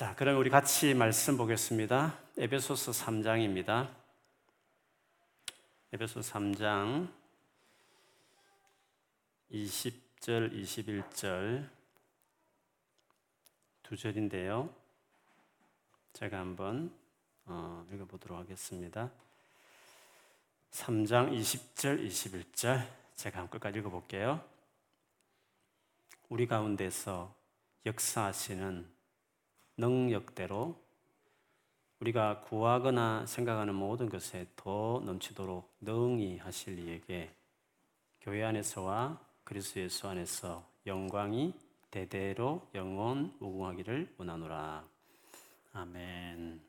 자, 그럼 우리 같이 말씀 보겠습니다. 에베소서 3장입니다. 에베소 3장 20절, 21절 두 절인데요. 제가 한번 어, 읽어보도록 하겠습니다. 3장 20절, 21절 제가 한번 끝까지 읽어볼게요. 우리 가운데서 역사하시는 능력대로 우리가 구하거나 생각하는 모든 것에 더 넘치도록 능히 하실 이에게 교회 안에서와 그리스도 예수 안에서 영광이 대대로 영원 무궁하기를 원하노라. 아멘.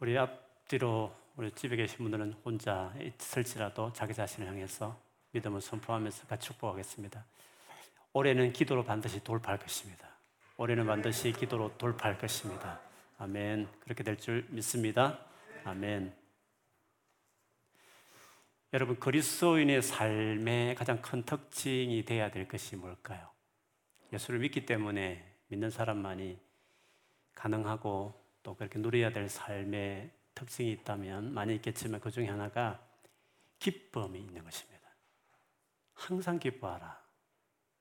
우리 앞뒤로 우리 집에 계신 분들은 혼자 있을지라도 자기 자신을 향해서 믿음을 선포하면서 같이 축복하겠습니다. 올해는 기도로 반드시 돌파할 것입니다. 올해는 반드시 기도로 돌파할 것입니다. 아멘. 그렇게 될 줄 믿습니다. 아멘. 여러분, 그리스도인의 삶의 가장 큰 특징이 되어야 될 것이 뭘까요? 예수를 믿기 때문에 믿는 사람만이 가능하고 또 그렇게 누려야 될 삶의 특징이 있다면 많이 있겠지만 그 중에 하나가 기쁨이 있는 것입니다. 항상 기뻐하라.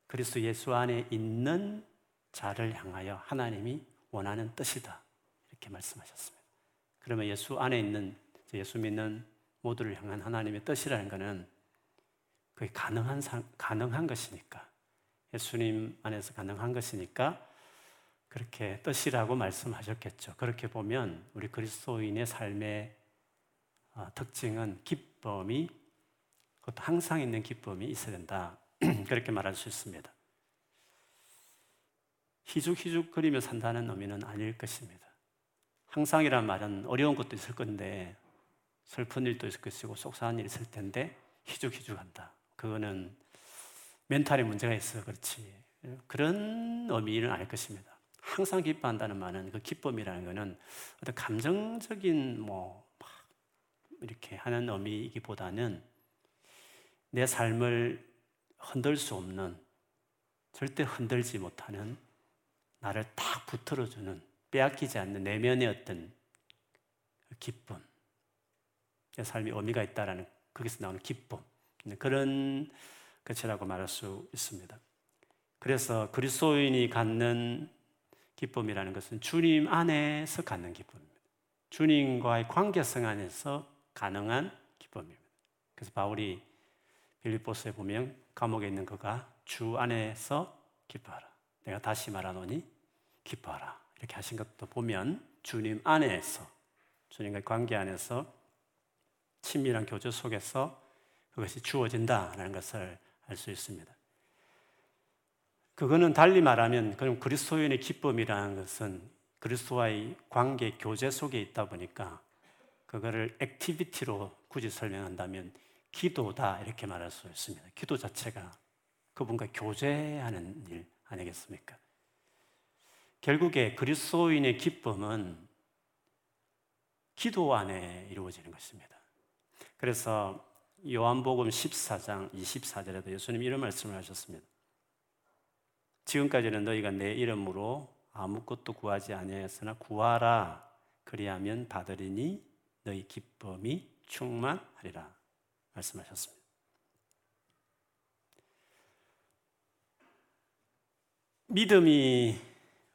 그리스도 예수 안에 있는 자를 향하여 하나님이 원하는 뜻이다. 이렇게 말씀하셨습니다. 그러면 예수 안에 있는 예수 믿는 모두를 향한 하나님의 뜻이라는 것은 그게 가능한 가능한 것이니까 예수님 안에서 가능한 것이니까 그렇게 뜻이라고 말씀하셨겠죠. 그렇게 보면 우리 그리스도인의 삶의 어, 특징은 기쁨이 그것도 항상 있는 기쁨이 있어야 된다. 그렇게 말할 수 있습니다. 희죽희죽거리며 산다는 의미는 아닐 것입니다. 항상이란 말은 어려운 것도 있을 건데 슬픈 일도 있을 것이고 속상한 일이 있을 텐데 희죽희죽한다. 그거는 멘탈에 문제가 있어 그렇지. 그런 의미는 아닐 것입니다. 항상 기뻐한다는 말은 그 기쁨이라는 것은 어떤 감정적인 뭐 이렇게 하는 의미이기보다는 내 삶을 흔들 수 없는 절대 흔들지 못하는 나를 딱 붙들어주는 빼앗기지 않는 내면의 어떤 기쁨 내 삶이 의미가 있다라는 거기서 나오는 기쁨 그런 것이라고 말할 수 있습니다. 그래서 그리스도인이 갖는 기쁨이라는 것은 주님 안에서 갖는 기쁨입니다. 주님과의 관계성 안에서 가능한 기쁨입니다. 그래서 바울이 빌립보스에 보면 감옥에 있는 그가 주 안에서 기뻐하라. 내가 다시 말하노니 기뻐하라. 이렇게 하신 것도 보면 주님 안에서 주님과의 관계 안에서 친밀한 교제 속에서 그것이 주어진다라는 것을 알 수 있습니다. 그거는 달리 말하면 그럼 그리스도인의 기쁨이라는 것은 그리스도와의 관계 교제 속에 있다 보니까 그거를 activity로 굳이 설명한다면 기도다 이렇게 말할 수 있습니다. 기도 자체가 그분과 교제하는 일 아니겠습니까? 결국에 그리스도인의 기쁨은 기도 안에 이루어지는 것입니다. 그래서 요한복음 14장 24절에도 예수님 이런 말씀을 하셨습니다. 지금까지는 너희가 내 이름으로 아무것도 구하지 아니하였으나 구하라 그리하면 받으리니 너희 기쁨이 충만하리라 말씀하셨습니다. 믿음이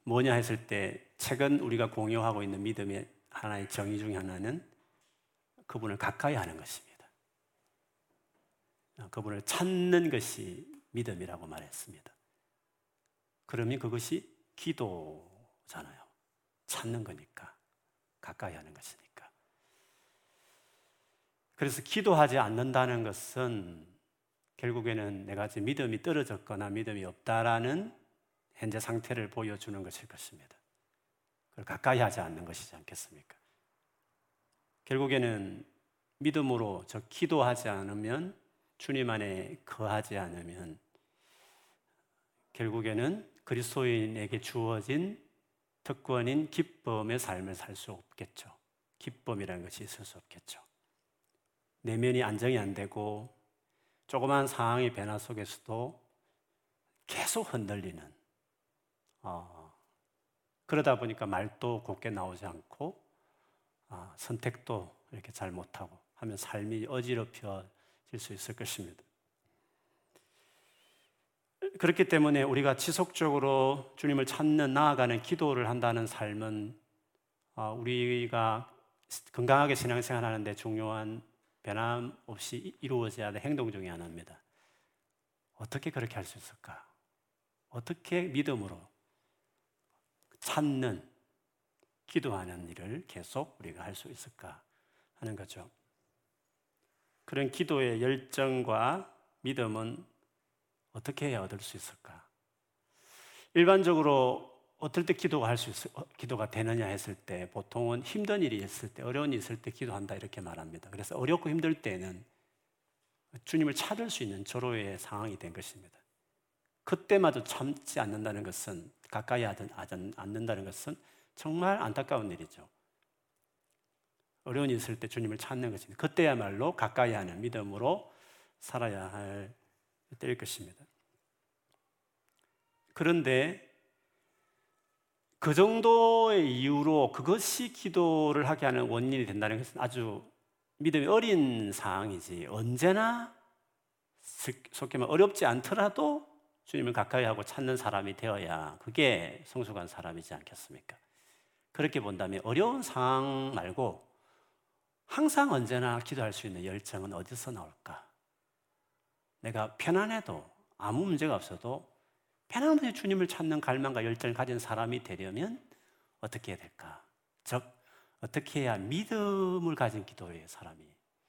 뭐냐 했을 때 최근 우리가 공유하고 있는 믿음의 하나의 정의 중에 하나는 그분을 가까이 하는 것입니다. 그분을 찾는 것이 믿음이라고 말했습니다. 그러면 그것이 기도잖아요. 찾는 거니까. 가까이 하는 것이니까. 그래서 기도하지 않는다는 것은 결국에는 내가 지금 믿음이 떨어졌거나 믿음이 없다라는 현재 상태를 보여주는 것일 것입니다. 그걸 가까이 하지 않는 것이지 않겠습니까? 결국에는 믿음으로 저 기도하지 않으면 주님 안에 거하지 않으면 결국에는 그리스도인에게 주어진 특권인 기쁨의 삶을 살 수 없겠죠. 기쁨이라는 것이 있을 수 없겠죠. 내면이 안정이 안 되고 조그만 상황의 변화 속에서도 계속 흔들리는 어, 그러다 보니까 말도 곱게 나오지 않고 아, 선택도 이렇게 잘 못하고 하면 삶이 어지럽혀질 수 있을 것입니다. 그렇기 때문에 우리가 지속적으로 주님을 찾는 나아가는 기도를 한다는 삶은 아, 우리가 건강하게 신앙생활하는데 중요한 변함 없이 이루어져야 할 행동 중의 하나입니다. 어떻게 그렇게 할 수 있을까? 어떻게 믿음으로 찾는, 기도하는 일을 계속 우리가 할 수 있을까 하는 거죠. 그런 기도의 열정과 믿음은 어떻게 해야 얻을 수 있을까? 일반적으로 어떨 때 기도가 할 수 있을, 어, 기도가 되느냐 했을 때 보통은 힘든 일이 있을 때, 어려운 일이 있을 때 기도한다 이렇게 말합니다. 그래서 어렵고 힘들 때는 주님을 찾을 수 있는 절호의 상황이 된 것입니다. 그때마저 참지 않는다는 것은 가까이 하지 않는다는 것은 정말 안타까운 일이죠. 어려운 일이 있을 때 주님을 찾는 것입니다. 그때야말로 가까이 하는 믿음으로 살아야 할 때일 것입니다. 그런데 그 정도의 이유로 그것이 기도를 하게 하는 원인이 된다는 것은 아주 믿음이 어린 상황이지 언제나 속히 말 어렵지 않더라도 주님을 가까이 하고 찾는 사람이 되어야 그게 성숙한 사람이지 않겠습니까? 그렇게 본다면 어려운 상황 말고 항상 언제나 기도할 수 있는 열정은 어디서 나올까? 내가 편안해도 아무 문제가 없어도 편안하게 주님을 찾는 갈망과 열정을 가진 사람이 되려면 어떻게 해야 될까? 즉, 어떻게 해야 믿음을 가진 기도의 사람이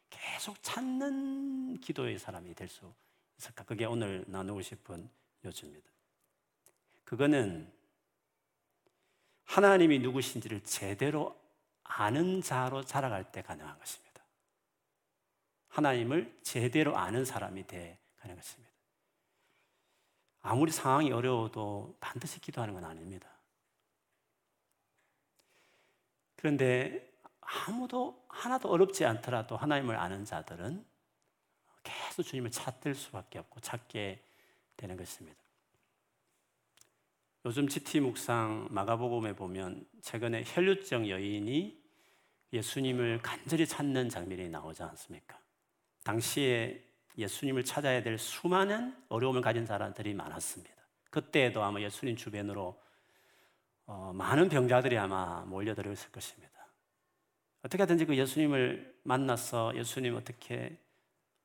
계속 찾는 기도의 사람이 될 수 있을까? 그게 오늘 나누고 싶은 요지입니다. 그거는 하나님이 누구신지를 제대로 아는 자로 자라갈 때 가능한 것입니다. 하나님을 제대로 아는 사람이 돼 가는 것입니다. 아무리 상황이 어려워도 반드시 기도하는 건 아닙니다. 그런데 아무도 하나도 어렵지 않더라도 하나님을 아는 자들은 계속 주님을 찾을 수밖에 없고 찾게 되는 것입니다. 요즘 GT 묵상 마가복음에 보면 최근에 혈류증 여인이 예수님을 간절히 찾는 장면이 나오지 않습니까? 당시에 예수님을 찾아야 될 수많은 어려움을 가진 사람들이 많았습니다. 그때에도 아마 예수님 주변으로 어, 많은 병자들이 아마 몰려들었을 것입니다. 어떻게든지 그 예수님을 만나서 예수님 어떻게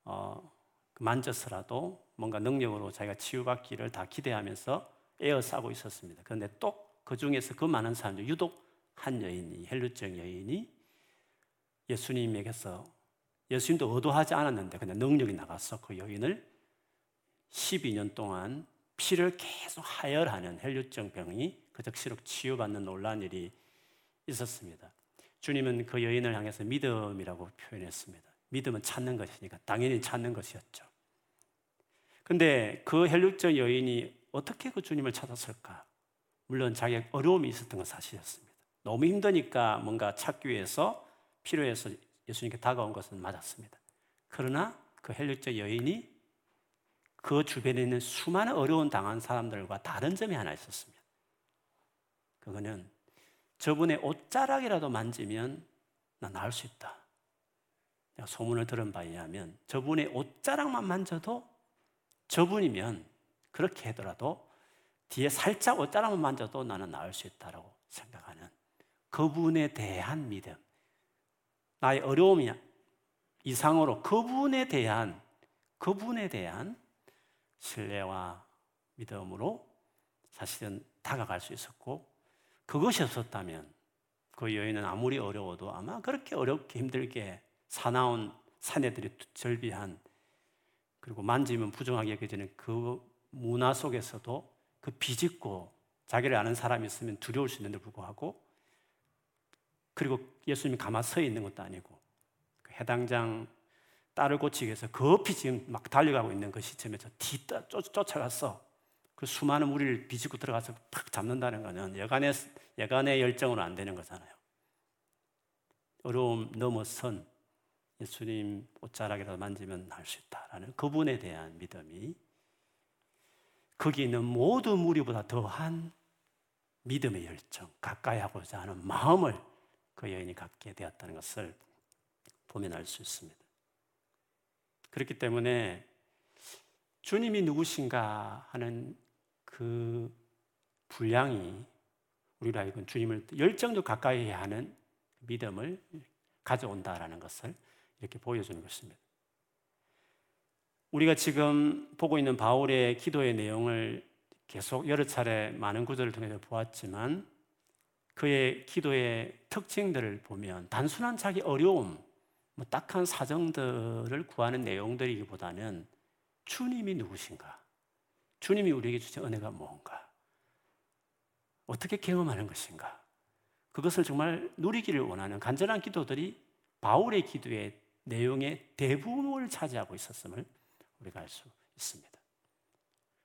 어, 만져서라도 뭔가 능력으로 자기가 치유받기를 다 기대하면서 에어싸고 있었습니다. 그런데 또 그 중에서 그 많은 사람들, 유독 한 여인이, 헬루증 여인이 예수님에게서 예수님도 의도하지 않았는데 그냥 능력이 나가서 그 여인을 12년 동안 피를 계속 하혈하는 헬루증 병이 그 즉시로 치유받는 놀란 일이 있었습니다. 주님은 그 여인을 향해서 믿음이라고 표현했습니다. 믿음은 찾는 것이니까 당연히 찾는 것이었죠. 근데 그 혈육적 여인이 어떻게 그 주님을 찾았을까? 물론 자기 어려움이 있었던 건 사실이었습니다. 너무 힘드니까 뭔가 찾기 위해서 필요해서 예수님께 다가온 것은 맞았습니다. 그러나 그 헬릭적 여인이 그 주변에 있는 수많은 어려운 당한 사람들과 다른 점이 하나 있었습니다. 그거는 저분의 옷자락이라도 만지면 나 나을 수 있다. 소문을 들은 바에 의하면 저분의 옷자락만 만져도 저분이면 그렇게 하더라도 뒤에 살짝 옷자락만 만져도 나는 나을 수 있다고 생각하는 그분에 대한 믿음. 나의 어려움이 이상으로 그분에 대한 그분에 대한 신뢰와 믿음으로 사실은 다가갈 수 있었고 그것이 없었다면 그 여인은 아무리 어려워도 아마 그렇게 어렵게 힘들게 사나운 사내들이 절비한 그리고 만지면 부정하게 여겨지는 그 문화 속에서도 그 비집고 자기를 아는 사람이 있으면 두려울 수 있는데 불구하고 그리고 예수님이 가만 서 있는 것도 아니고 그 해당장 딸을 고치기 위해서 급히 지금 막 달려가고 있는 그 시점에서 뒤 쫓아가서 그 수많은 무리를 비집고 들어가서 팍 잡는다는 것은 여간의, 여간의 열정으로 안 되는 거잖아요. 어려움 넘어선 예수님 옷자락이라도 만지면 할수 있다라는 그분에 대한 믿음이 거기 있는 모든 무리보다 더한 믿음의 열정, 가까이 하고자 하는 마음을 그 여인이 갖게 되었다는 것을 보면 알 수 있습니다. 그렇기 때문에 주님이 누구신가 하는 그 분량이 우리로 하여금 주님을 열정적 가까이 하는 믿음을 가져온다라는 것을 이렇게 보여주는 것입니다. 우리가 지금 보고 있는 바울의 기도의 내용을 계속 여러 차례 많은 구절을 통해서 보았지만 그의 기도의 특징들을 보면 단순한 자기 어려움, 뭐 딱한 사정들을 구하는 내용들이기보다는 주님이 누구신가? 주님이 우리에게 주신 은혜가 뭔가? 어떻게 경험하는 것인가? 그것을 정말 누리기를 원하는 간절한 기도들이 바울의 기도의 내용의 대부분을 차지하고 있었음을 우리가 알 수 있습니다.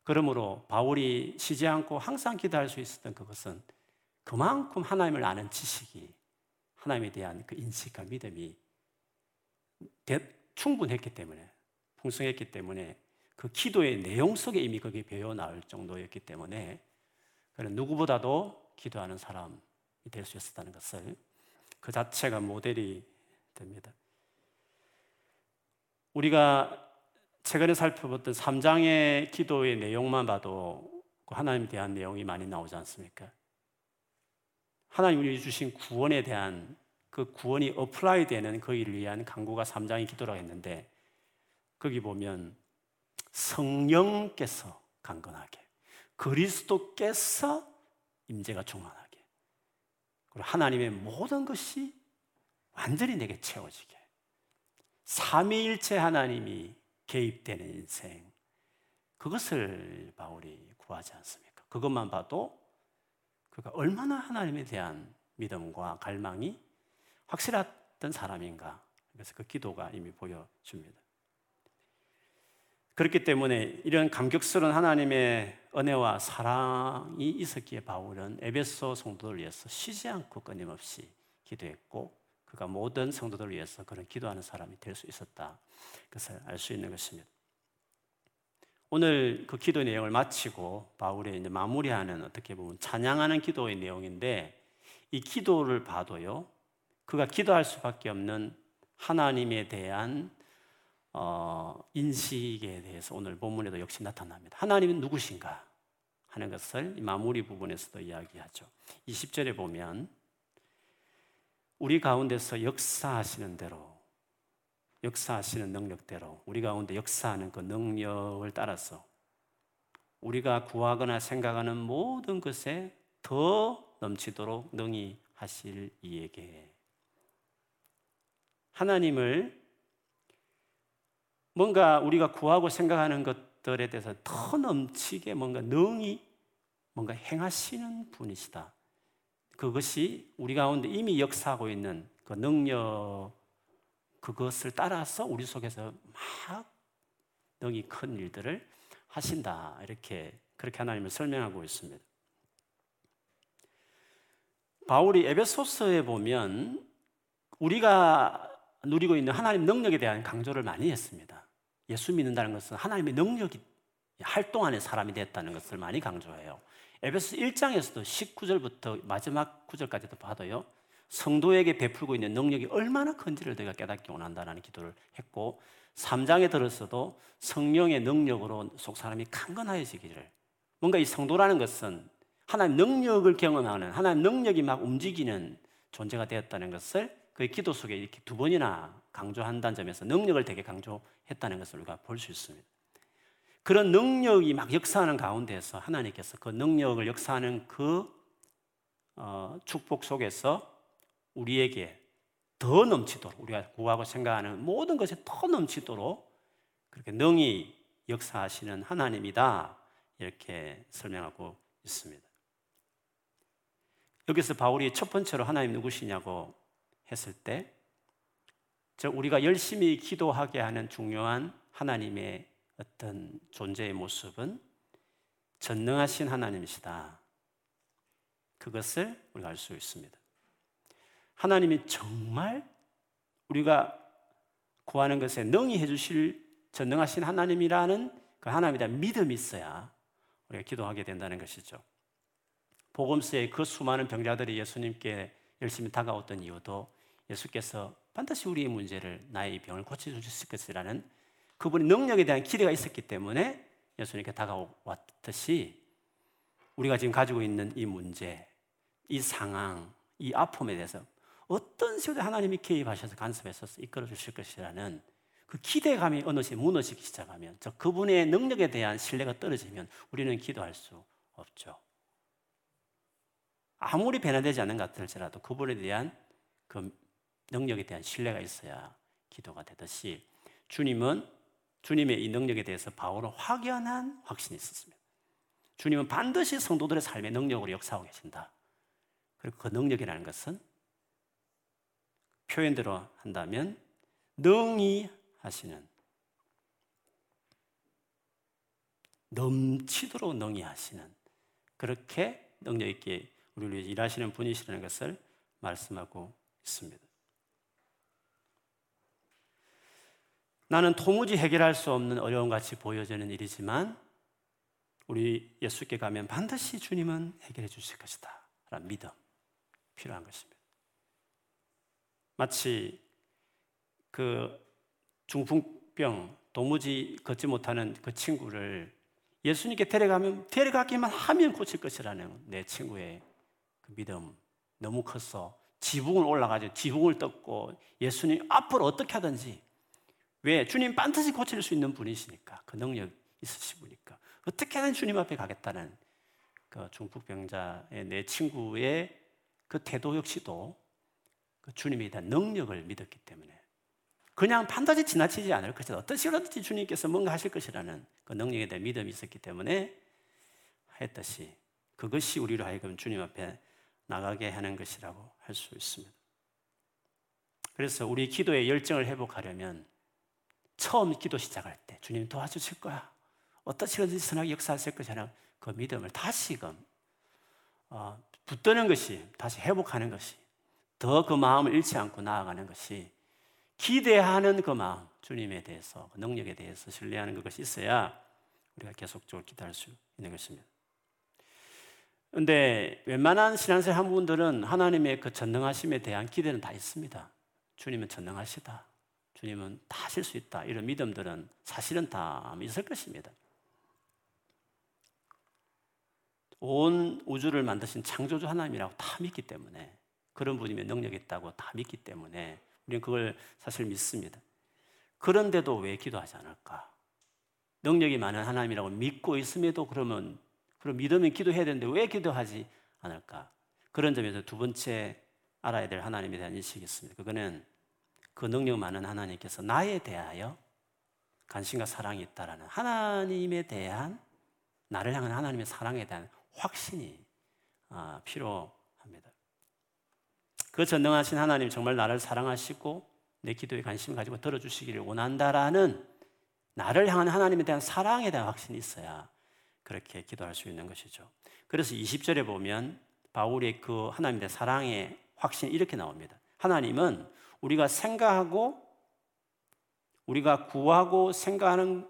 그러므로 바울이 쉬지 않고 항상 기도할 수 있었던 그것은 그만큼 하나님을 아는 지식이 하나님에 대한 그 인식과 믿음이 충분했기 때문에 풍성했기 때문에 그 기도의 내용 속에 이미 그게 배어 나올 정도였기 때문에 그는 누구보다도 기도하는 사람이 될 수 있었다는 것을 그 자체가 모델이 됩니다. 우리가 최근에 살펴봤던 3장의 기도의 내용만 봐도 그 하나님에 대한 내용이 많이 나오지 않습니까? 하나님이 주신 구원에 대한 그 구원이 apply 되는 그 일을 위한 간구가 3장의 기도라고 했는데 거기 보면 성령께서 강건하게 그리스도께서 임재가 충만하게 그리고 하나님의 모든 것이 완전히 내게 채워지게 삼위일체 하나님이 개입되는 인생 그것을 바울이 구하지 않습니까? 그것만 봐도 그가 얼마나 하나님에 대한 믿음과 갈망이 확실했던 사람인가 그래서 그 기도가 이미 보여줍니다. 그렇기 때문에 이런 감격스러운 하나님의 은혜와 사랑이 있었기에 바울은 에베소 성도들 위해서 쉬지 않고 끊임없이 기도했고 그가 모든 성도들을 위해서 그런 기도하는 사람이 될 수 있었다. 그것을 알 수 있는 것입니다. 오늘 그 기도 내용을 마치고 바울이 이제 마무리하는 어떻게 보면 찬양하는 기도의 내용인데 이 기도를 봐도요, 그가 기도할 수밖에 없는 하나님에 대한 어, 인식에 대해서 오늘 본문에도 역시 나타납니다. 하나님은 누구신가 하는 것을 마무리 부분에서도 이야기하죠. 20절에 보면 우리 가운데서 역사하시는 대로 역사하시는 능력대로 우리 가운데 역사하는 그 능력을 따라서 우리가 구하거나 생각하는 모든 것에 더 넘치도록 능히 하실 이에게 하나님을 뭔가 우리가 구하고 생각하는 것들에 대해서 더 넘치게 뭔가 능히 뭔가 행하시는 분이시다. 그것이 우리 가운데 이미 역사하고 있는 그 능력 그것을 따라서 우리 속에서 막 능히 큰 일들을 하신다. 이렇게 그렇게 하나님을 설명하고 있습니다. 바울이 에베소서에 보면 우리가 누리고 있는 하나님 능력에 대한 강조를 많이 했습니다. 예수 믿는다는 것은 하나님의 능력이 활동하는 사람이 됐다는 것을 많이 강조해요. 에베소 1장에서도 19절부터 마지막 9절까지도 봐도요. 성도에게 베풀고 있는 능력이 얼마나 큰지를 내가 깨닫기 원한다는 기도를 했고 3장에 들어서도 성령의 능력으로 속 사람이 강건하여지기를 뭔가 이 성도라는 것은 하나님 능력을 경험하는 하나님 능력이 막 움직이는 존재가 되었다는 것을 그 기도 속에 이렇게 두 번이나 강조한다는 점에서 능력을 되게 강조했다는 것을 우리가 볼 수 있습니다. 그런 능력이 막 역사하는 가운데서 하나님께서 그 능력을 역사하는 그 어, 축복 속에서 우리에게 더 넘치도록 우리가 구하고 생각하는 모든 것이 더 넘치도록 그렇게 능히 역사하시는 하나님이다 이렇게 설명하고 있습니다. 여기서 바울이 첫 번째로 하나님 누구시냐고 했을 때, 저 우리가 열심히 기도하게 하는 중요한 하나님의 어떤 존재의 모습은 전능하신 하나님이시다. 그것을 우리가 알 수 있습니다. 하나님이 정말 우리가 구하는 것에 능히 해주실 전능하신 하나님이라는 그 하나님에 대한 믿음이 있어야 우리가 기도하게 된다는 것이죠. 복음서에 그 수많은 병자들이 예수님께 열심히 다가왔던 이유도 예수께서 반드시 우리의 문제를 나의 병을 고쳐주실 것이라는 그분의 능력에 대한 기대가 있었기 때문에 예수님께 다가왔듯이 우리가 지금 가지고 있는 이 문제, 이 상황, 이 아픔에 대해서 어떤 식으로 하나님이 개입하셔서 간섭해서 이끌어 주실 것이라는 그 기대감이 어느새 무너지기 시작하면 저 그분의 능력에 대한 신뢰가 떨어지면 우리는 기도할 수 없죠. 아무리 변화되지 않는 것 같을지라도 그분에 대한 그 능력에 대한 신뢰가 있어야 기도가 되듯이 주님은 주님의 이 능력에 대해서 바울은 확연한 확신이 있었습니다. 주님은 반드시 성도들의 삶의 능력으로 역사하고 계신다. 그리고 그 능력이라는 것은 표현대로 한다면 능히 하시는 넘치도록 능히 하시는 그렇게 능력 있게 우리를 일하시는 분이시라는 것을 말씀하고 있습니다. 나는 도무지 해결할 수 없는 어려움 같이 보여지는 일이지만 우리 예수께 가면 반드시 주님은 해결해 주실 것이다. 라는 믿음 필요한 것입니다. 마치 그 중풍병 도무지 걷지 못하는 그 친구를 예수님께 데려가면 데려가기만 하면 고칠 것이라는 내 친구의 그 믿음 너무 컸어. 지붕을 올라가죠. 지붕을 떴고 예수님 앞으로 어떻게 하든지 왜 주님 반드시 고칠 수 있는 분이시니까 그 능력 있으신 분이니까 어떻게든 주님 앞에 가겠다는 그 중풍병자의 내 친구의 그 태도 역시도 그 주님에 대한 능력을 믿었기 때문에 그냥 반드시 지나치지 않을 것이다. 어떤 식으로든지 주님께서 뭔가 하실 것이라는 그 능력에 대한 믿음이 있었기 때문에 했듯이 그것이 우리로 하여금 주님 앞에 나가게 하는 것이라고 할 수 있습니다. 그래서 우리 기도의 열정을 회복하려면 처음 기도 시작할 때 주님 도와주실 거야. 어떤 식으로든지 선하게 역사하실 것이라는 그 믿음을 다시금 어, 붙드는 것이 다시 회복하는 것이 더 그 마음을 잃지 않고 나아가는 것이 기대하는 그 마음, 주님에 대해서, 그 능력에 대해서 신뢰하는 그것이 있어야 우리가 계속적으로 기도할 수 있는 것입니다. 근데 웬만한 신앙생활 한 분들은 하나님의 그 전능하심에 대한 기대는 다 있습니다. 주님은 전능하시다. 주님은 다 하실 수 있다. 이런 믿음들은 사실은 다 있을 것입니다. 온 우주를 만드신 창조주 하나님이라고 다 믿기 때문에 그런 분이면 능력이 있다고 다 믿기 때문에 우리는 그걸 사실 믿습니다. 그런데도 왜 기도하지 않을까? 능력이 많은 하나님이라고 믿고 있음에도 그러면 그럼 믿으면 기도해야 되는데 왜 기도하지 않을까? 그런 점에서 두 번째 알아야 될 하나님에 대한 인식이 있습니다. 그거는 그 능력 많은 하나님께서 나에 대하여 관심과 사랑이 있다라는 하나님에 대한 나를 향한 하나님의 사랑에 대한 확신이 아, 필요 그 전능하신 하나님 정말 나를 사랑하시고 내 기도에 관심을 가지고 들어주시기를 원한다라는 나를 향한 하나님에 대한 사랑에 대한 확신이 있어야 그렇게 기도할 수 있는 것이죠. 그래서 20절에 보면 바울의 그 하나님에 대한 사랑의 확신이 이렇게 나옵니다. 하나님은 우리가 생각하고 우리가 구하고 생각하는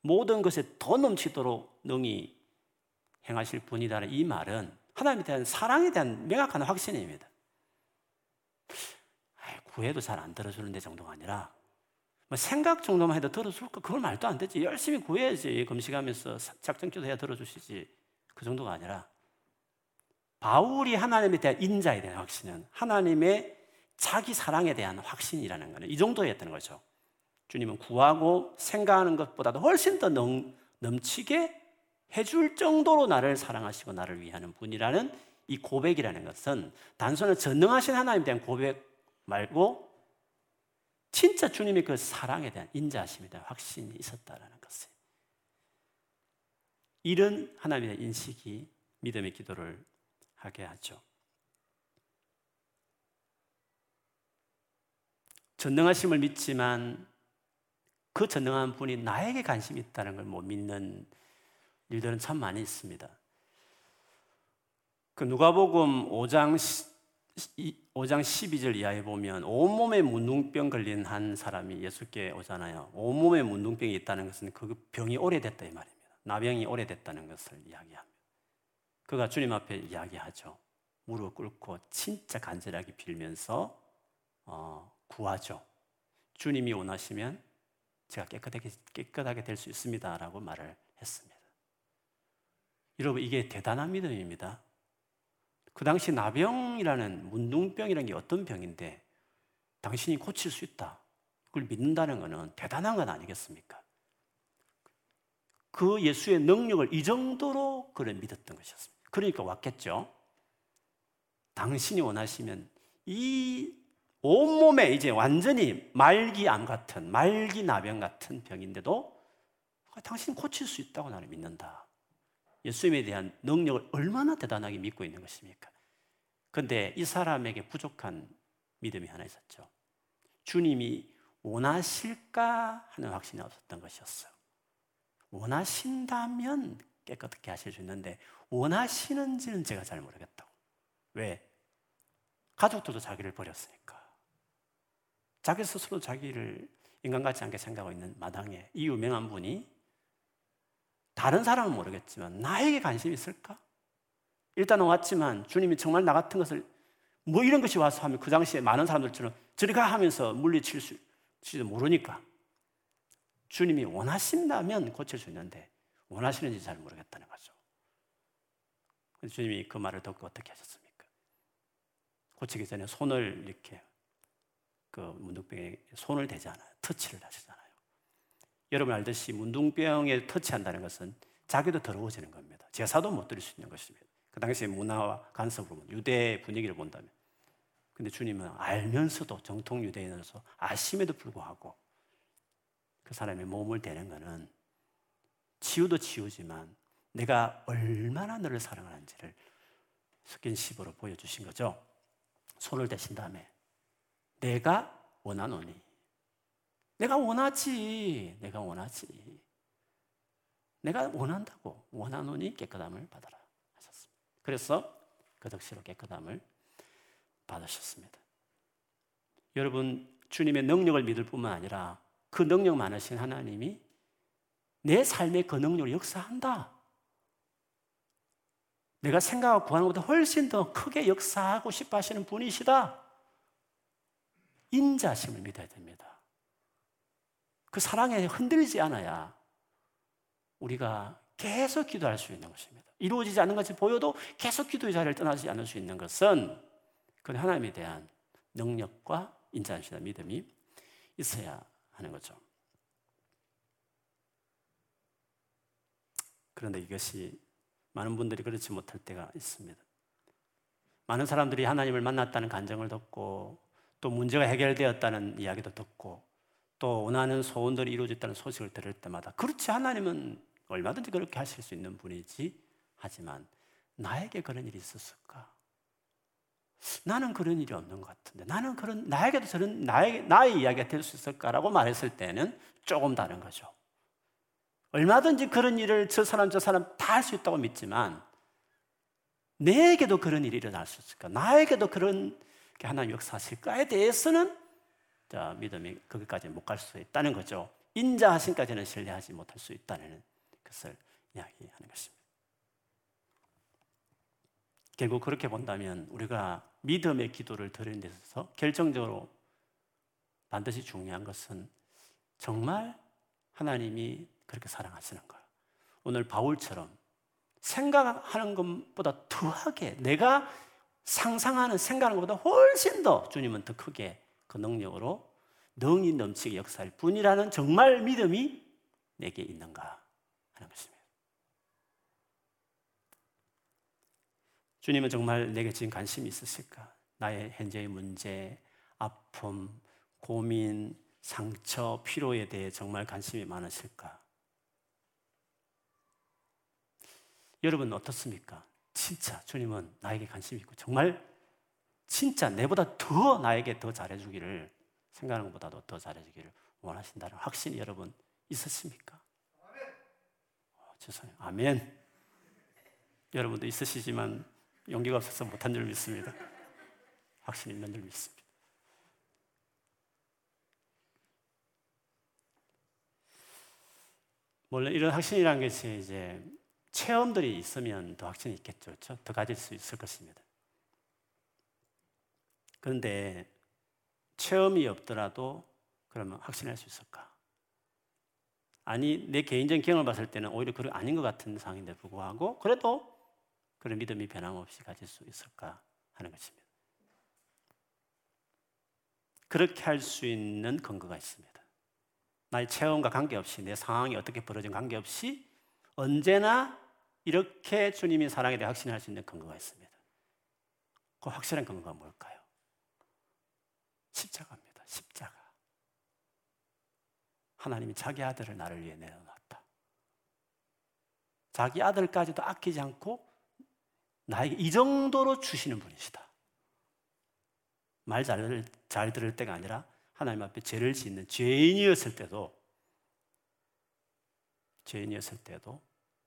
모든 것에 더 넘치도록 능히 행하실 분이다는 이 말은 하나님에 대한 사랑에 대한 명확한 확신입니다. 구해도 잘 안 들어주는데 정도가 아니라 뭐 생각 정도만 해도 들어줄까? 그걸 말도 안 되지. 열심히 구해야지. 금식하면서 작정기도 해야 들어주시지. 그 정도가 아니라 바울이 하나님에 대한 인자에 대한 확신은 하나님의 자기 사랑에 대한 확신이라는 거는 이 정도였다는 거죠. 주님은 구하고 생각하는 것보다도 훨씬 더 넘, 넘치게 해줄 정도로 나를 사랑하시고 나를 위하는 분이라는 이 고백이라는 것은 단순한 전능하신 하나님에 대한 고백 말고 진짜 주님의 그 사랑에 대한 인자하심에 대한 확신이 있었다라는 것을 이런 하나님에 대한 인식이 믿음의 기도를 하게 하죠. 전능하심을 믿지만 그 전능한 분이 나에게 관심이 있다는 걸 못 믿는 일들은 참 많이 있습니다. 그 누가복음 5장 5장 12절 이하에 보면 온몸에 문둥병 걸린 한 사람이 예수께 오잖아요. 온몸에 문둥병이 있다는 것은 그 병이 오래됐다 이 말입니다. 나병이 오래됐다는 것을 이야기합니다. 그가 주님 앞에 이야기하죠. 무릎 꿇고 진짜 간절하게 빌면서 어, 구하죠. 주님이 원하시면 제가 깨끗하게, 깨끗하게 될 수 있습니다 라고 말을 했습니다. 여러분, 이게 대단한 믿음입니다. 그 당시 나병이라는 문둥병이라는 게 어떤 병인데 당신이 고칠 수 있다. 그걸 믿는다는 것은 대단한 건 아니겠습니까? 그 예수의 능력을 이 정도로 그를 믿었던 것이었습니다. 그러니까 왔겠죠. 당신이 원하시면 이 온몸에 이제 완전히 말기암 같은, 말기나병 같은 병인데도 당신이 고칠 수 있다고 나는 믿는다. 예수님에 대한 능력을 얼마나 대단하게 믿고 있는 것입니까? 근데 이 사람에게 부족한 믿음이 하나 있었죠. 주님이 원하실까 하는 확신이 없었던 것이었어요. 원하신다면 깨끗하게 하실 수 있는데 원하시는지는 제가 잘 모르겠다고. 왜? 가족들도 자기를 버렸으니까. 자기 스스로 자기를 인간 같지 않게 생각하고 있는 마당에 이 유명한 분이 다른 사람은 모르겠지만 나에게 관심이 있을까? 일단은 왔지만 주님이 정말 나 같은 것을 뭐 이런 것이 와서 하면 그 당시에 많은 사람들처럼 저리 가 하면서 물리칠 수도 모르니까 주님이 원하신다면 있는데 원하시는지 잘 모르겠다는 거죠. 주님이 그 말을 듣고 어떻게 하셨습니까? 고치기 전에 손을 이렇게 그 문둥병에 손을 대지 않아요. 터치를 하시잖아요. 여러분 알듯이 문둥병에 터치한다는 것은 자기도 더러워지는 겁니다. 제사도 못 드릴 수 있는 것입니다. 그 당시의 문화와 간섭으로 유대 분위기를 본다면. 근데 주님은 알면서도 정통 유대인으로서 아심에도 불구하고 그 사람의 몸을 대는 것은 치유도 치유지만 내가 얼마나 너를 사랑하는지를 스킨십으로 보여주신 거죠. 손을 대신 다음에 내가 원하노니 내가 원하지 내가 원하지 내가 원한다고 원하노니 깨끗함을 받아라 하셨습니다. 그래서 그 덕시로 깨끗함을 받으셨습니다. 여러분 주님의 능력을 믿을 뿐만 아니라 그 능력 많으신 하나님이 내 삶의 그 능력을 역사한다. 내가 생각하고 구하는 것보다 훨씬 더 크게 역사하고 싶어 하시는 분이시다. 인자심을 믿어야 됩니다. 그 사랑에 흔들리지 않아야 우리가 계속 기도할 수 있는 것입니다. 이루어지지 않는 것이 보여도 계속 기도의 자리를 떠나지 않을 수 있는 것은 그 하나님에 대한 능력과 인자심과 믿음이 있어야 하는 거죠. 그런데 이것이 많은 분들이 그렇지 못할 때가 있습니다. 많은 사람들이 하나님을 만났다는 간정을 듣고 또 문제가 해결되었다는 이야기도 듣고 또 원하는 소원들이 이루어졌다는 소식을 들을 때마다 그렇지 하나님은 얼마든지 그렇게 하실 수 있는 분이지 하지만 나에게 그런 일이 있었을까? 나는 그런 일이 없는 것 같은데 나는 그런 나에게도 저런 나의 나의 이야기가 될 수 있을까라고 말했을 때는 조금 다른 거죠. 얼마든지 그런 일을 저 사람 저 사람 다 할 수 있다고 믿지만 내에게도 그런 일이 일어날 수 있을까? 나에게도 그런 하나님 역사하실까에 대해서는 자, 믿음이 거기까지 못 갈 수 있다는 거죠. 인자하신까지는 신뢰하지 못할 수 있다는 것을 이야기하는 것입니다. 결국 그렇게 본다면 우리가 믿음의 기도를 드리는 데 있어서 결정적으로 반드시 중요한 것은 정말 하나님이 그렇게 사랑하시는 거예요. 오늘 바울처럼 생각하는 것보다 더하게 내가 상상하는 생각하는 것보다 훨씬 더 주님은 더 크게 그 능력으로 능이 넘치게 역사할 뿐이라는 정말 믿음이 내게 있는가 하는 것입니다. 주님은 정말 내게 지금 관심이 있으실까? 나의 현재의 문제, 아픔, 고민, 상처, 피로에 대해 정말 관심이 많으실까? 여러분 어떻습니까? 진짜 주님은 나에게 관심이 있고 정말 진짜 내보다 더 나에게 더 잘해주기를 생각하는 것보다도 더 잘해주기를 원하신다는 확신이 여러분 있으십니까? 어, 죄송해요. 아멘. 여러분도 있으시지만 용기가 없어서 못한 줄 믿습니다. 확신 있는 줄 믿습니다. 물론 이런 확신이라는 것이 이제 체험들이 있으면 더 확신이 있겠죠. 그렇죠? 더 가질 수 있을 것입니다. 그런데 체험이 없더라도 그러면 확신할 수 있을까? 아니, 내 개인적인 경험을 봤을 때는 오히려 그런 아닌 것 같은 상황인데 불구하고 그래도 그런 믿음이 변함없이 가질 수 있을까 하는 것입니다. 그렇게 할 수 있는 근거가 있습니다. 나의 체험과 관계없이 내 상황이 어떻게 벌어진 관계없이 언제나 이렇게 주님이 사랑에 대해 확신할 수 있는 근거가 있습니다. 그 확실한 근거가 뭘까요? 십자가입니다. 십자가. 하나님이 자기 아들을 나를 위해 내어놨다. 자기 아들까지도 아끼지 않고 나에게 이 정도로 주시는 분이시다. 말 잘, 잘 들을 때가 아니라 하나님 앞에 죄를 짓는 죄인이었을 때도 죄인이었을 때도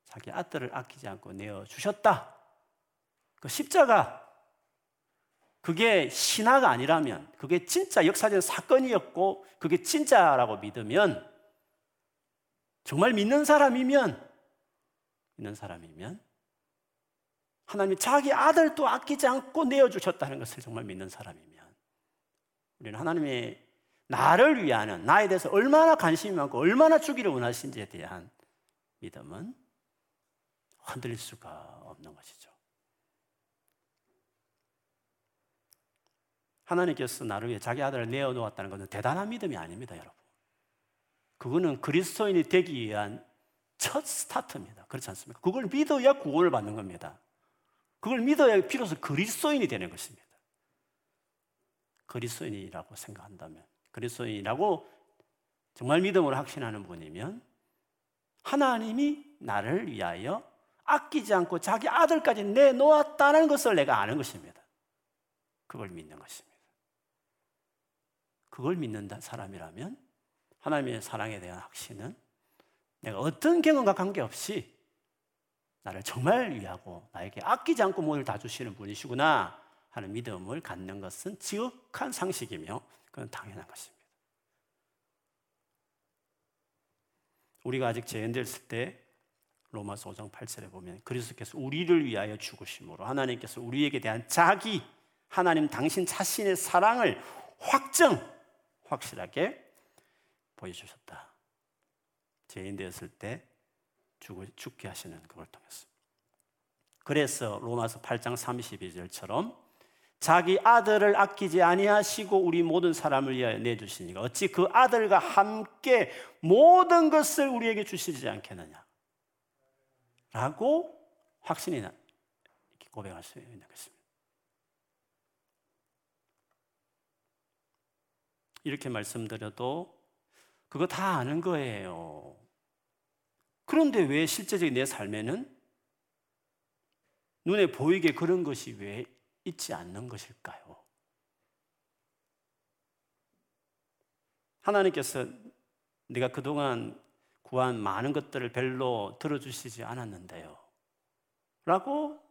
자기 아들을 아끼지 않고 내어 주셨다. 그 십자가 그게 신화가 아니라면 그게 진짜 역사적 사건이었고 그게 진짜라고 믿으면 정말 믿는 사람이면 믿는 사람이면 하나님이 자기 아들도 아끼지 않고 내어 주셨다는 것을 정말 믿는 사람이면 우리는 하나님의 나를 위하는 나에 대해서 얼마나 관심이 많고 얼마나 주기를 원하신지에 대한 믿음은 흔들릴 수가 없는 것이죠. 하나님께서 나를 위해 자기 아들을 내어놓았다는 것은 대단한 믿음이 아닙니다, 여러분. 그거는 그리스도인이 되기 위한 첫 스타트입니다. 그렇지 않습니까? 그걸 믿어야 구원을 받는 겁니다. 그걸 믿어야 비로소 그리스도인이 되는 것입니다. 그리스도인이라고 생각한다면, 그리스도인이라고 정말 믿음으로 확신하는 분이면 하나님이 나를 위하여 아끼지 않고 자기 아들까지 내놓았다는 것을 내가 아는 것입니다. 그걸 믿는 것입니다. 그걸 믿는 사람이라면 하나님의 사랑에 대한 확신은 내가 어떤 경험과 관계없이 나를 정말 위하고 나에게 아끼지 않고 모든 다 주시는 분이시구나 하는 믿음을 갖는 것은 지극한 상식이며 그건 당연한 것입니다. 우리가 아직 재현됐을 때 로마서 5장 8절에 보면 그리스도께서 우리를 위하여 죽으심으로 하나님께서 우리에게 대한 자기 하나님 당신 자신의 사랑을 확정 확실하게 보여주셨다. 죄인 되었을 때 죽 게 하시는 그걸 통해서. 그래서 로마서 8장 32절처럼 자기 아들을 아끼지 아니하시고 우리 모든 사람을 위하여 내주시니까 어찌 그 아들과 함께 모든 것을 우리에게 주시지 않겠느냐 라고 확신이 나 고백할 수 있는 것입니다 이렇게 말씀드려도 그거 다 아는 거예요 그런데 왜 실제적인 내 삶에는 눈에 보이게 그런 것이 왜 있지 않는 것일까요? 하나님께서 내가 그동안 구한 많은 것들을 별로 들어주시지 않았는데요. 라고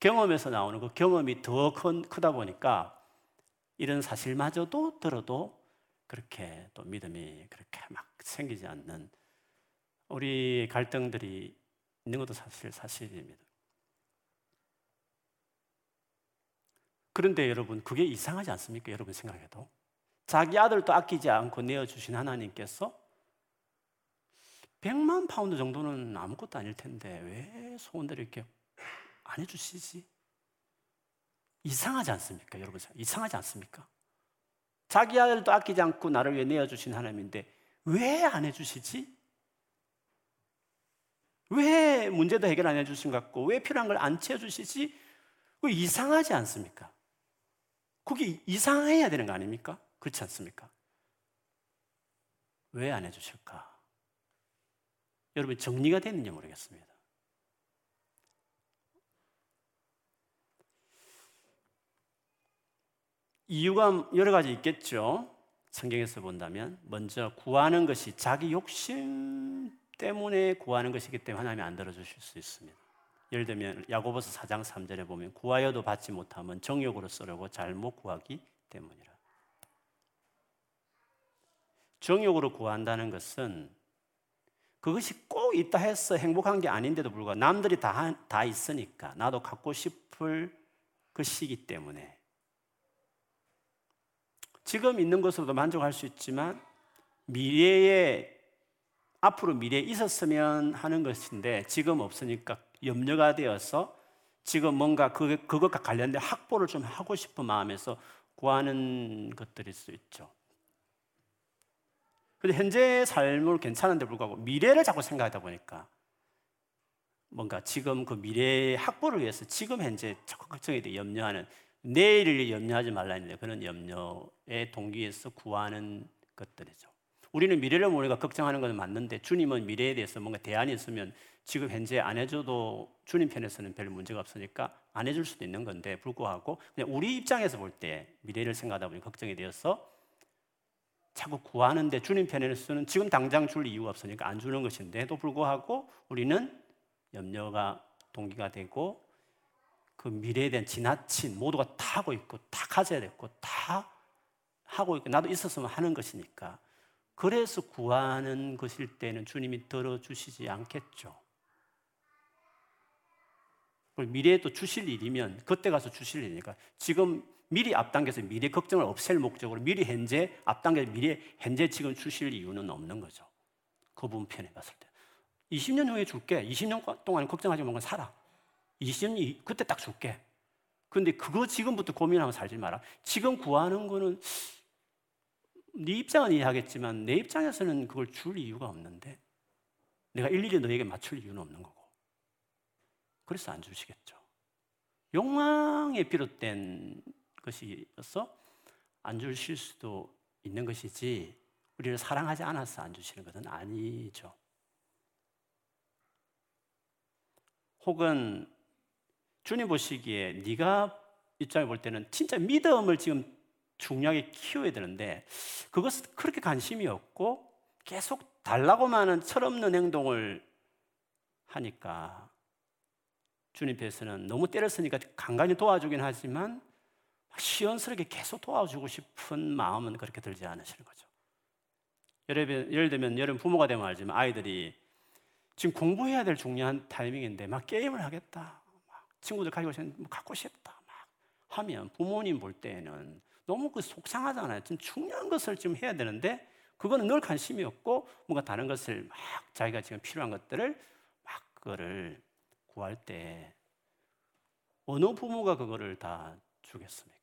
경험에서 나오는 그 경험이 더 큰, 크다 보니까 이런 사실마저도 들어도 그렇게 또 믿음이 그렇게 막 생기지 않는 우리 갈등들이 있는 것도 사실 사실입니다. 그런데 여러분, 그게 이상하지 않습니까? 여러분 생각해도. 자기 아들도 아끼지 않고 내어 주신 하나님께서 100만 파운드 정도는 아무것도 아닐 텐데 왜 소원대로 이렇게 안 해주시지? 이상하지 않습니까? 여러분, 이상하지 않습니까? 자기 아들도 아끼지 않고 나를 위해 내어주신 하나님인데 왜 안 해주시지? 왜 문제도 해결 안 해주신 것 같고 왜 필요한 걸 안 채워주시지? 이상하지 않습니까? 그게 이상해야 되는 거 아닙니까? 그렇지 않습니까? 왜 안 해주실까? 여러분 정리가 되는지 모르겠습니다. 이유가 여러 가지 있겠죠. 성경에서 본다면 먼저 구하는 것이 자기 욕심 때문에 구하는 것이기 때문에 하나님이 안 들어주실 수 있습니다. 예를 들면 야고보서 4장 3절에 보면 구하여도 받지 못하면 정욕으로 쓰려고 잘못 구하기 때문이라. 정욕으로 구한다는 것은 그 그것이 꼭 있다 해서 행복한 게 아닌데도 불구하고 남들이 다, 다 있으니까 나도 갖고 싶을 그 시기 때문에 지금 있는 것으로도 만족할 수 있지만 미래에 앞으로 미래에 있었으면 하는 것인데 지금 없으니까 염려가 되어서 지금 뭔가 그, 그것과 관련된 확보를 좀 하고 싶은 마음에서 구하는 것들일 수 있죠. 근데 현재 삶을 괜찮은데 불구하고 미래를 자꾸 생각하다 보니까 뭔가 지금 그 미래의 확보를 위해서 지금 현재 자꾸 걱정에 대해 염려하는 내일을 염려하지 말라는데 그런 염려의 동기에서 구하는 것들이죠. 우리는 미래를 모르니까 걱정하는 것은 맞는데 주님은 미래에 대해서 뭔가 대안이 있으면 지금 현재 안 해줘도 주님 편에서는 별 문제가 없으니까 안 해줄 수도 있는 건데 불구하고 그냥 우리 입장에서 볼 때 미래를 생각하다 보니 걱정이 되어서 자꾸 구하는데 주님 편에서는 지금 당장 줄 이유가 없으니까 안 주는 것인데도 불구하고 우리는 염려가 동기가 되고 그 미래에 대한 지나친 모두가 다 하고 있고 다 가져야 됐고 다 하고 있고 나도 있었으면 하는 것이니까 그래서 구하는 것일 때는 주님이 들어주시지 않겠죠. 미래에 또 주실 일이면 그때 가서 주실 일이니까 지금 미리 앞당겨서 미래 걱정을 없앨 목적으로 미리 현재 앞당겨서 미래 현재 지금 주실 이유는 없는 거죠. 그분 편에 갔을 때. 20년 후에 줄게. 20년 동안 걱정하지 말고 살아. 20년 그때 딱 줄게. 근데 그거 지금부터 고민하면 살지 마라. 지금 구하는 거는 네 입장은 이해하겠지만 내 입장에서는 그걸 줄 이유가 없는데 내가 일일이 너에게 맞출 이유는 없는 거고 그래서 안 주시겠죠. 욕망에 비롯된 것이어서 안 주실 수도 있는 것이지 우리를 사랑하지 않아서 안 주시는 것은 아니죠. 혹은 주님 보시기에 네가 입장을 볼 때는 진짜 믿음을 지금 중요하게 키워야 되는데 그것은 그렇게 관심이 없고 계속 달라고만 하는 철없는 행동을 하니까 주님께서는 너무 때렸으니까 간간히 도와주긴 하지만 시원스럽게 계속 도와주고 싶은 마음은 그렇게 들지 않으시는 거죠. 예를 들면 여러분 부모가 되면 알지만 아이들이 지금 공부해야 될 중요한 타이밍인데 막 게임을 하겠다. 막 친구들 가지고 있는 갖고 싶다. 막 하면 부모님 볼 때에는 너무 그 속상하잖아요. 좀 중요한 것을 지금 해야 되는데 그거는 늘 관심이 없고 뭔가 다른 것을 막 자기가 지금 필요한 것들을 막 그거를 구할 때 어느 부모가 그거를 다 주겠습니까?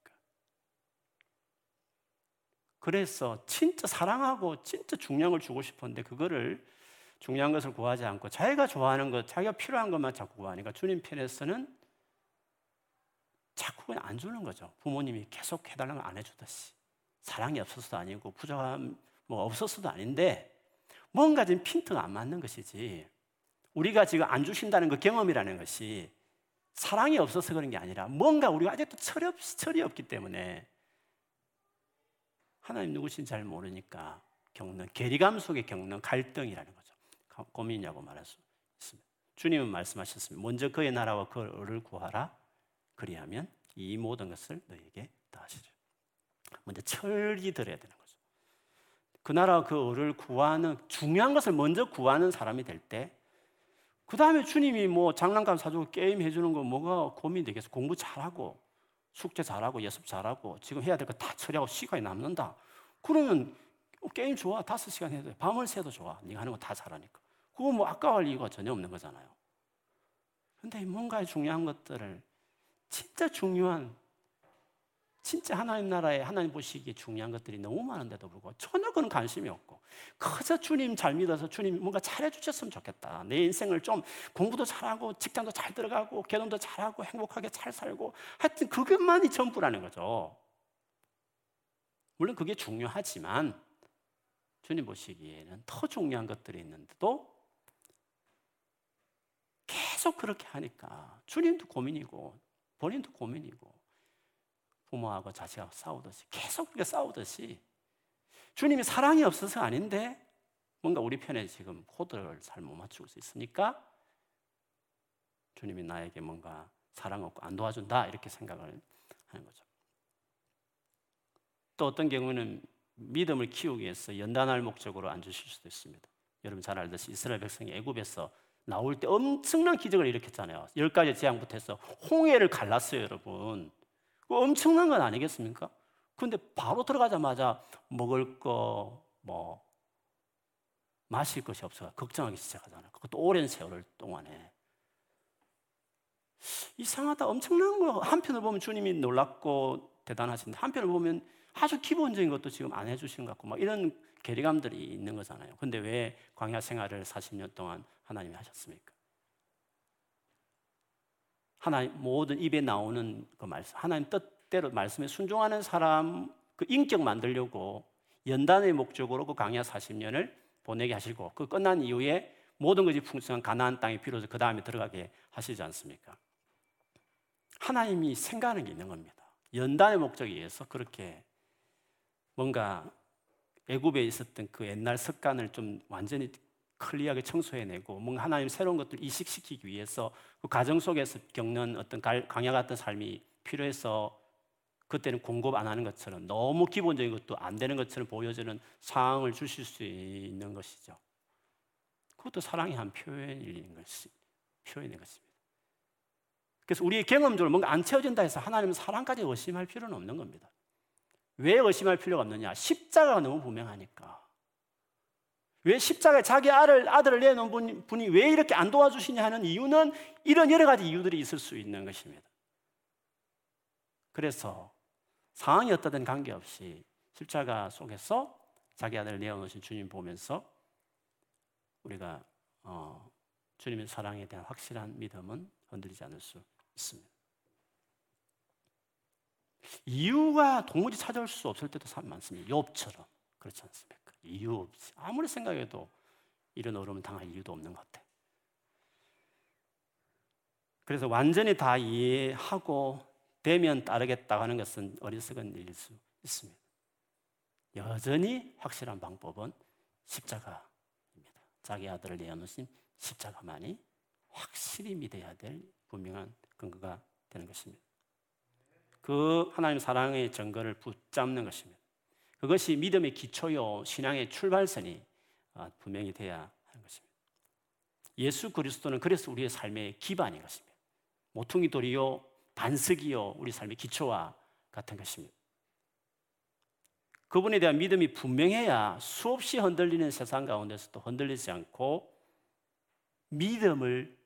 그래서 진짜 사랑하고 진짜 중요한 걸 주고 싶었는데 그거를 중요한 것을 구하지 않고 자기가 좋아하는 것, 자기가 필요한 것만 자꾸 구하니까 주님 편에서는 자꾸 그냥 안 주는 거죠. 부모님이 계속 해달라면 안 해주듯이. 사랑이 없어서도 아니고 부족함 뭐 없었어도 아닌데 뭔가 지금 핀트가 안 맞는 것이지. 우리가 지금 안 주신다는 그 경험이라는 것이 사랑이 없어서 그런 게 아니라 뭔가 우리가 아직도 철이, 없, 철이 없기 때문에 하나님 누구신지 잘 모르니까 겪는 괴리감 속에 겪는 갈등이라는 거죠. 고민이라고 말할 수 있습니다. 주님은 말씀하셨습니다. 먼저 그의 나라와 그를 구하라. 그리하면 이 모든 것을 너에게 다하시리. 먼저 철이 들어야 되는 거죠. 그 나라 그 을을 구하는 중요한 것을 먼저 구하는 사람이 될 때, 그 다음에 주님이 뭐 장난감 사주고 게임 해주는 거 뭐가 고민되겠어? 공부 잘하고 숙제 잘하고 예습 잘하고 지금 해야 될 거 다 처리하고 시간이 남는다. 그러면 게임 좋아 다섯 시간 해도 돼. 밤을 새도 좋아. 네가 하는 거 다 잘하니까. 그거 뭐 아까워할 이유가 전혀 없는 거잖아요. 근데 뭔가 중요한 것들을 진짜 중요한 진짜 하나님 나라에 하나님 보시기에 중요한 것들이 너무 많은데도 불구하고 전혀 그런 관심이 없고 그저 주님 잘 믿어서 주님 뭔가 잘해 주셨으면 좋겠다. 내 인생을 좀 공부도 잘하고 직장도 잘 들어가고 결혼도 잘하고 행복하게 잘 살고 하여튼 그것만이 전부라는 거죠. 물론 그게 중요하지만 주님 보시기에는 더 중요한 것들이 있는데도 계속 그렇게 하니까 주님도 고민이고 본인도 고민이고 부모하고 자식하고 싸우듯이 계속 그렇게 싸우듯이 주님이 사랑이 없어서 아닌데 뭔가 우리 편에 지금 코드를 잘 못 맞추고 있으니까 주님이 나에게 뭔가 사랑 없고 안 도와준다 이렇게 생각을 하는 거죠. 또 어떤 경우는 믿음을 키우기 위해서 연단할 목적으로 안 주실 수도 있습니다. 여러분 잘 알듯이 이스라엘 백성이 애굽에서 나올 때 엄청난 기적을 일으켰잖아요. 열 가지 재앙부터 해서 홍해를 갈랐어요, 여러분. 엄청난 건 아니겠습니까? 근데 바로 들어가자마자 먹을 거, 뭐, 마실 것이 없어 걱정하기 시작하잖아요. 그것도 오랜 세월 동안에. 이상하다. 엄청난 거. 한편을 보면 주님이 놀랍고 대단하신데, 한편을 보면 아주 기본적인 것도 지금 안 해주시는 것 같고, 막 이런 괴리감들이 있는 거잖아요. 근데 왜 광야 생활을 40년 동안 하나님이 하셨습니까? 하나님 모든 입에 나오는 그 말씀, 하나님 뜻대로 말씀에 순종하는 사람 그 인격 만들려고 연단의 목적으로 그 광야 40년을 보내게 하시고 그 끝난 이후에 모든 것이 풍성한 가나안 땅에 비로소 그 다음에 들어가게 하시지 않습니까? 하나님이 생각하는 게 있는 겁니다. 연단의 목적에 의해서 그렇게 뭔가 애굽에 있었던 그 옛날 습관을 좀 완전히 클리어하게 청소해내고 뭔가 하나님 새로운 것들 이식시키기 위해서 그 가정 속에서 겪는 어떤 강야 같은 삶이 필요해서 그때는 공급 안 하는 것처럼 너무 기본적인 것도 안 되는 것처럼 보여지는 상황을 주실 수 있는 것이죠. 그것도 사랑의 한 표현인 것이 표현인 것입니다. 그래서 우리의 경험적으로 뭔가 안 채워진다 해서 하나님은 사랑까지 의심할 필요는 없는 겁니다. 왜 의심할 필요가 없느냐? 십자가가 너무 분명하니까. 왜 십자가에 자기 아들, 아들을 내놓은 분이 왜 이렇게 안 도와주시냐 하는 이유는 이런 여러 가지 이유들이 있을 수 있는 것입니다. 그래서 상황이 어떠든 관계없이 십자가 속에서 자기 아들을 내어놓으신 주님 보면서 우리가 어, 주님의 사랑에 대한 확실한 믿음은 흔들리지 않을 수 있습니다. 이유가 도무지 찾아올 수 없을 때도 참 많습니다. 욥처럼 그렇지 않습니까? 이유 없이 아무리 생각해도 이런 어려움을 당할 이유도 없는 것 같아. 그래서 완전히 다 이해하고 되면 따르겠다고 하는 것은 어리석은 일일 수 있습니다. 여전히 확실한 방법은 십자가입니다. 자기 아들을 내어놓으신 십자가만이 확실히 믿어야 될 분명한 근거가 되는 것입니다. 그 하나님 사랑의 증거를 붙잡는 것입니다. 그것이 믿음의 기초요, 신앙의 출발선이 아, 분명히 돼야 하는 것입니다. 예수 그리스도는 그래서 우리의 삶의 기반인 것입니다. 모퉁이 돌이요, 반석이요, 우리 삶의 기초와 같은 것입니다. 그분에 대한 믿음이 분명해야 수없이 흔들리는 세상 가운데서도 흔들리지 않고 믿음을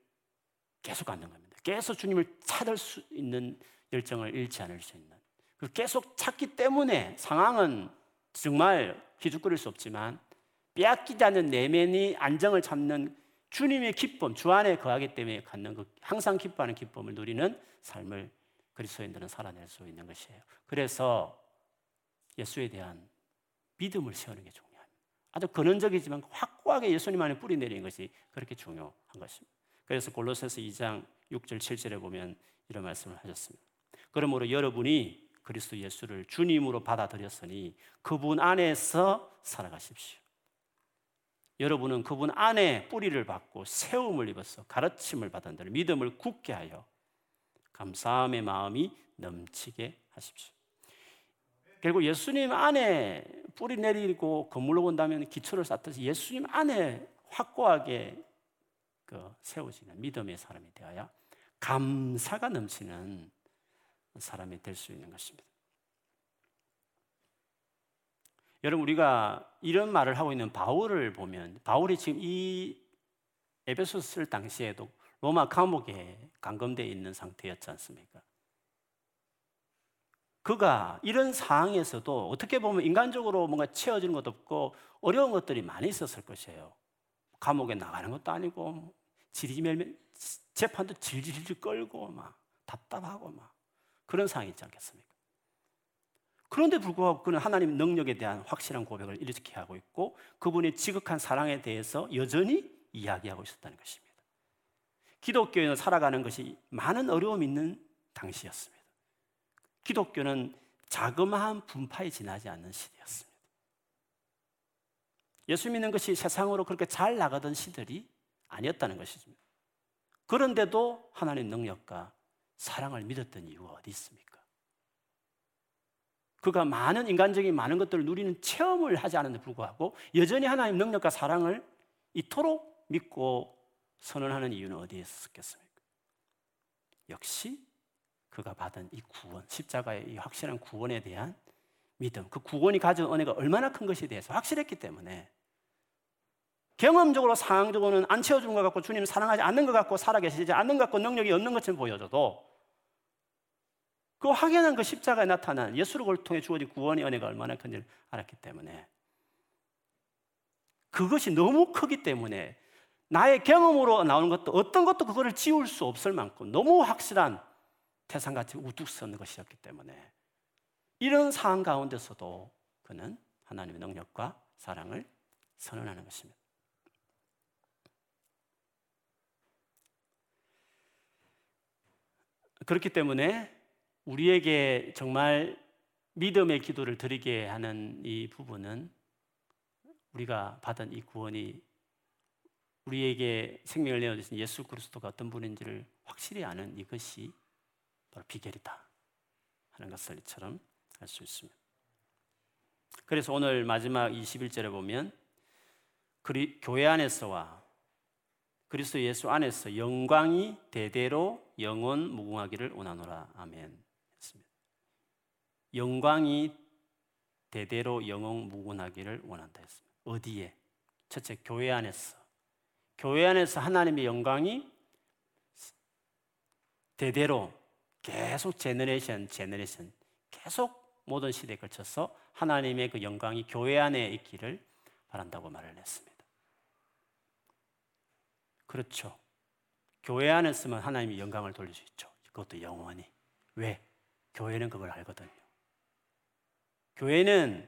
계속 갖는 겁니다. 계속 주님을 찾을 수 있는 열정을 잃지 않을 수 있는. 그 계속 찾기 때문에 상황은 정말 기죽거릴 수 없지만 빼앗기지 않는 내면이 안정을 찾는 주님의 기쁨, 주 안에 거하기 때문에 갖는 그 항상 기뻐하는 기쁨을 누리는 삶을 그리스도인들은 살아낼 수 있는 것이에요. 그래서 예수에 대한 믿음을 세우는 게 중요합니다. 아주 근원적이지만 확고하게 예수님 안에 뿌리 내리는 것이 그렇게 중요한 것입니다. 그래서 골로새서 2장 6절 7절에 보면 이런 말씀을 하셨습니다. 그러므로 여러분이 그리스도 예수를 주님으로 받아들였으니 그분 안에서 살아가십시오. 여러분은 그분 안에 뿌리를 받고 세움을 입어서 가르침을 받은 믿음을 굳게 하여 감사함의 마음이 넘치게 하십시오. 결국 예수님 안에 뿌리 내리고 건물로 본다면 기초를 쌓듯이 예수님 안에 확고하게 그 세워지는 믿음의 사람이 되어야 감사가 넘치는 사람이 될 수 있는 것입니다. 여러분 우리가 이런 말을 하고 있는 바울을 보면 바울이 지금 이 에베소서 쓸 당시에도 로마 감옥에 감금되어 있는 상태였지 않습니까? 그가 이런 상황에서도 어떻게 보면 인간적으로 뭔가 채워지는 것도 없고 어려운 것들이 많이 있었을 것이에요. 감옥에 나가는 것도 아니고 지리멜 재판도 질질 끌고 막 답답하고 막 그런 상황이 있지 않겠습니까? 그런데 불구하고 그는 하나님 능력에 대한 확실한 고백을 이렇게 하고 있고 그분의 지극한 사랑에 대해서 여전히 이야기하고 있었다는 것입니다. 기독교에는 살아가는 것이 많은 어려움이 있는 당시였습니다. 기독교는 자그마한 분파에 지나지 않는 시대였습니다. 예수 믿는 것이 세상으로 그렇게 잘 나가던 시들이 아니었다는 것이죠. 그런데도 하나님 능력과 사랑을 믿었던 이유가 어디 있습니까? 그가 많은 인간적인 많은 것들을 누리는 체험을 하지 않은데 불구하고 여전히 하나님 능력과 사랑을 이토록 믿고 선언하는 이유는 어디에 있었겠습니까? 역시 그가 받은 이 구원, 십자가의 이 확실한 구원에 대한 믿음, 그 구원이 가진 은혜가 얼마나 큰 것에 대해서 확실했기 때문에 경험적으로 상황적으로는 안 채워준 것 같고 주님 사랑하지 않는 것 같고 살아계시지 않는 것 같고 능력이 없는 것처럼 보여져도 그 확연한 그 십자가에 나타난 예수를 통해 주어진 구원의 은혜가 얼마나 큰지를 알았기 때문에 그것이 너무 크기 때문에 나의 경험으로 나오는 것도 어떤 것도 그거를 지울 수 없을 만큼 너무 확실한 태산같이 우뚝 선 것이었기 때문에 이런 상황 가운데서도 그는 하나님의 능력과 사랑을 선언하는 것입니다. 그렇기 때문에 우리에게 정말 믿음의 기도를 드리게 하는 이 부분은 우리가 받은 이 구원이 우리에게 생명을 내어주신 예수 그리스도가 어떤 분인지를 확실히 아는 이것이 바로 비결이다 하는 것을 이처럼 알 수 있습니다. 그래서 오늘 마지막 21절에 보면 그리, 교회 안에서와 그리스도 예수 안에서 영광이 대대로 영원 무궁하기를 원하노라 아멘. 영광이 대대로 영원 무궁하기를 원한다 했습니다. 어디에? 첫째 교회 안에서 교회 안에서 하나님의 영광이 대대로 계속 generation generation 계속 모든 시대에 걸쳐서 하나님의 그 영광이 교회 안에 있기를 바란다고 말을 했습니다. 그렇죠. 교회 안에 있으면 하나님이 영광을 돌릴 수 있죠. 그것도 영원히. 왜? 교회는 그걸 알거든요. 교회는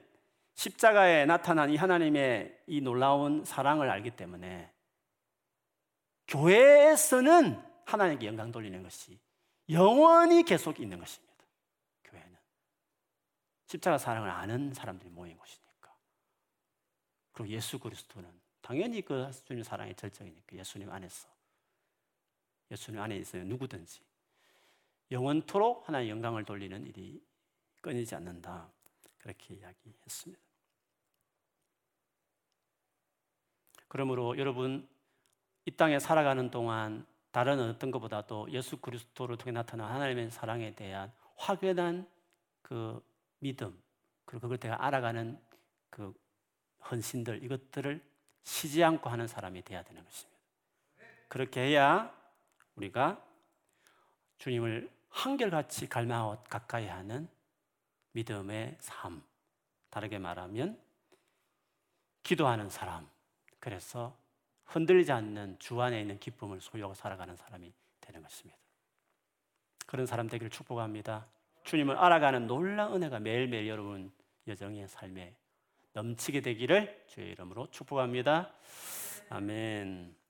십자가에 나타난 이 하나님의 이 놀라운 사랑을 알기 때문에 교회에서는 하나님께 영광 돌리는 것이 영원히 계속 있는 것입니다. 교회는. 십자가 사랑을 아는 사람들이 모인 곳이니까. 그리고 예수 그리스도는 당연히 그 주님 사랑의 절정이니까 예수님 안에서. 예수님 안에 있어요. 누구든지. 영원토록 하나의 영광을 돌리는 일이 끊이지 않는다. 그렇게 이야기했습니다. 그러므로 여러분 이 땅에 살아가는 동안 다른 어떤 것보다도 예수 그리스도를 통해 나타난 하나님의 사랑에 대한 확연한 그 믿음 그리고 그걸 내가 알아가는 그 헌신들 이것들을 쉬지 않고 하는 사람이 되어야 되는 것입니다. 그렇게 해야 우리가 주님을 한결같이 갈망하고 가까이 하는 믿음의 삶. 다르게 말하면 기도하는 사람. 그래서 흔들리지 않는 주 안에 있는 기쁨을 소유하고 살아가는 사람이 되는 것입니다. 그런 사람 되기를 축복합니다. 주님을 알아가는 놀라운 은혜가 매일매일 여러분 여정의 삶에 넘치게 되기를 주의 이름으로 축복합니다. 아멘.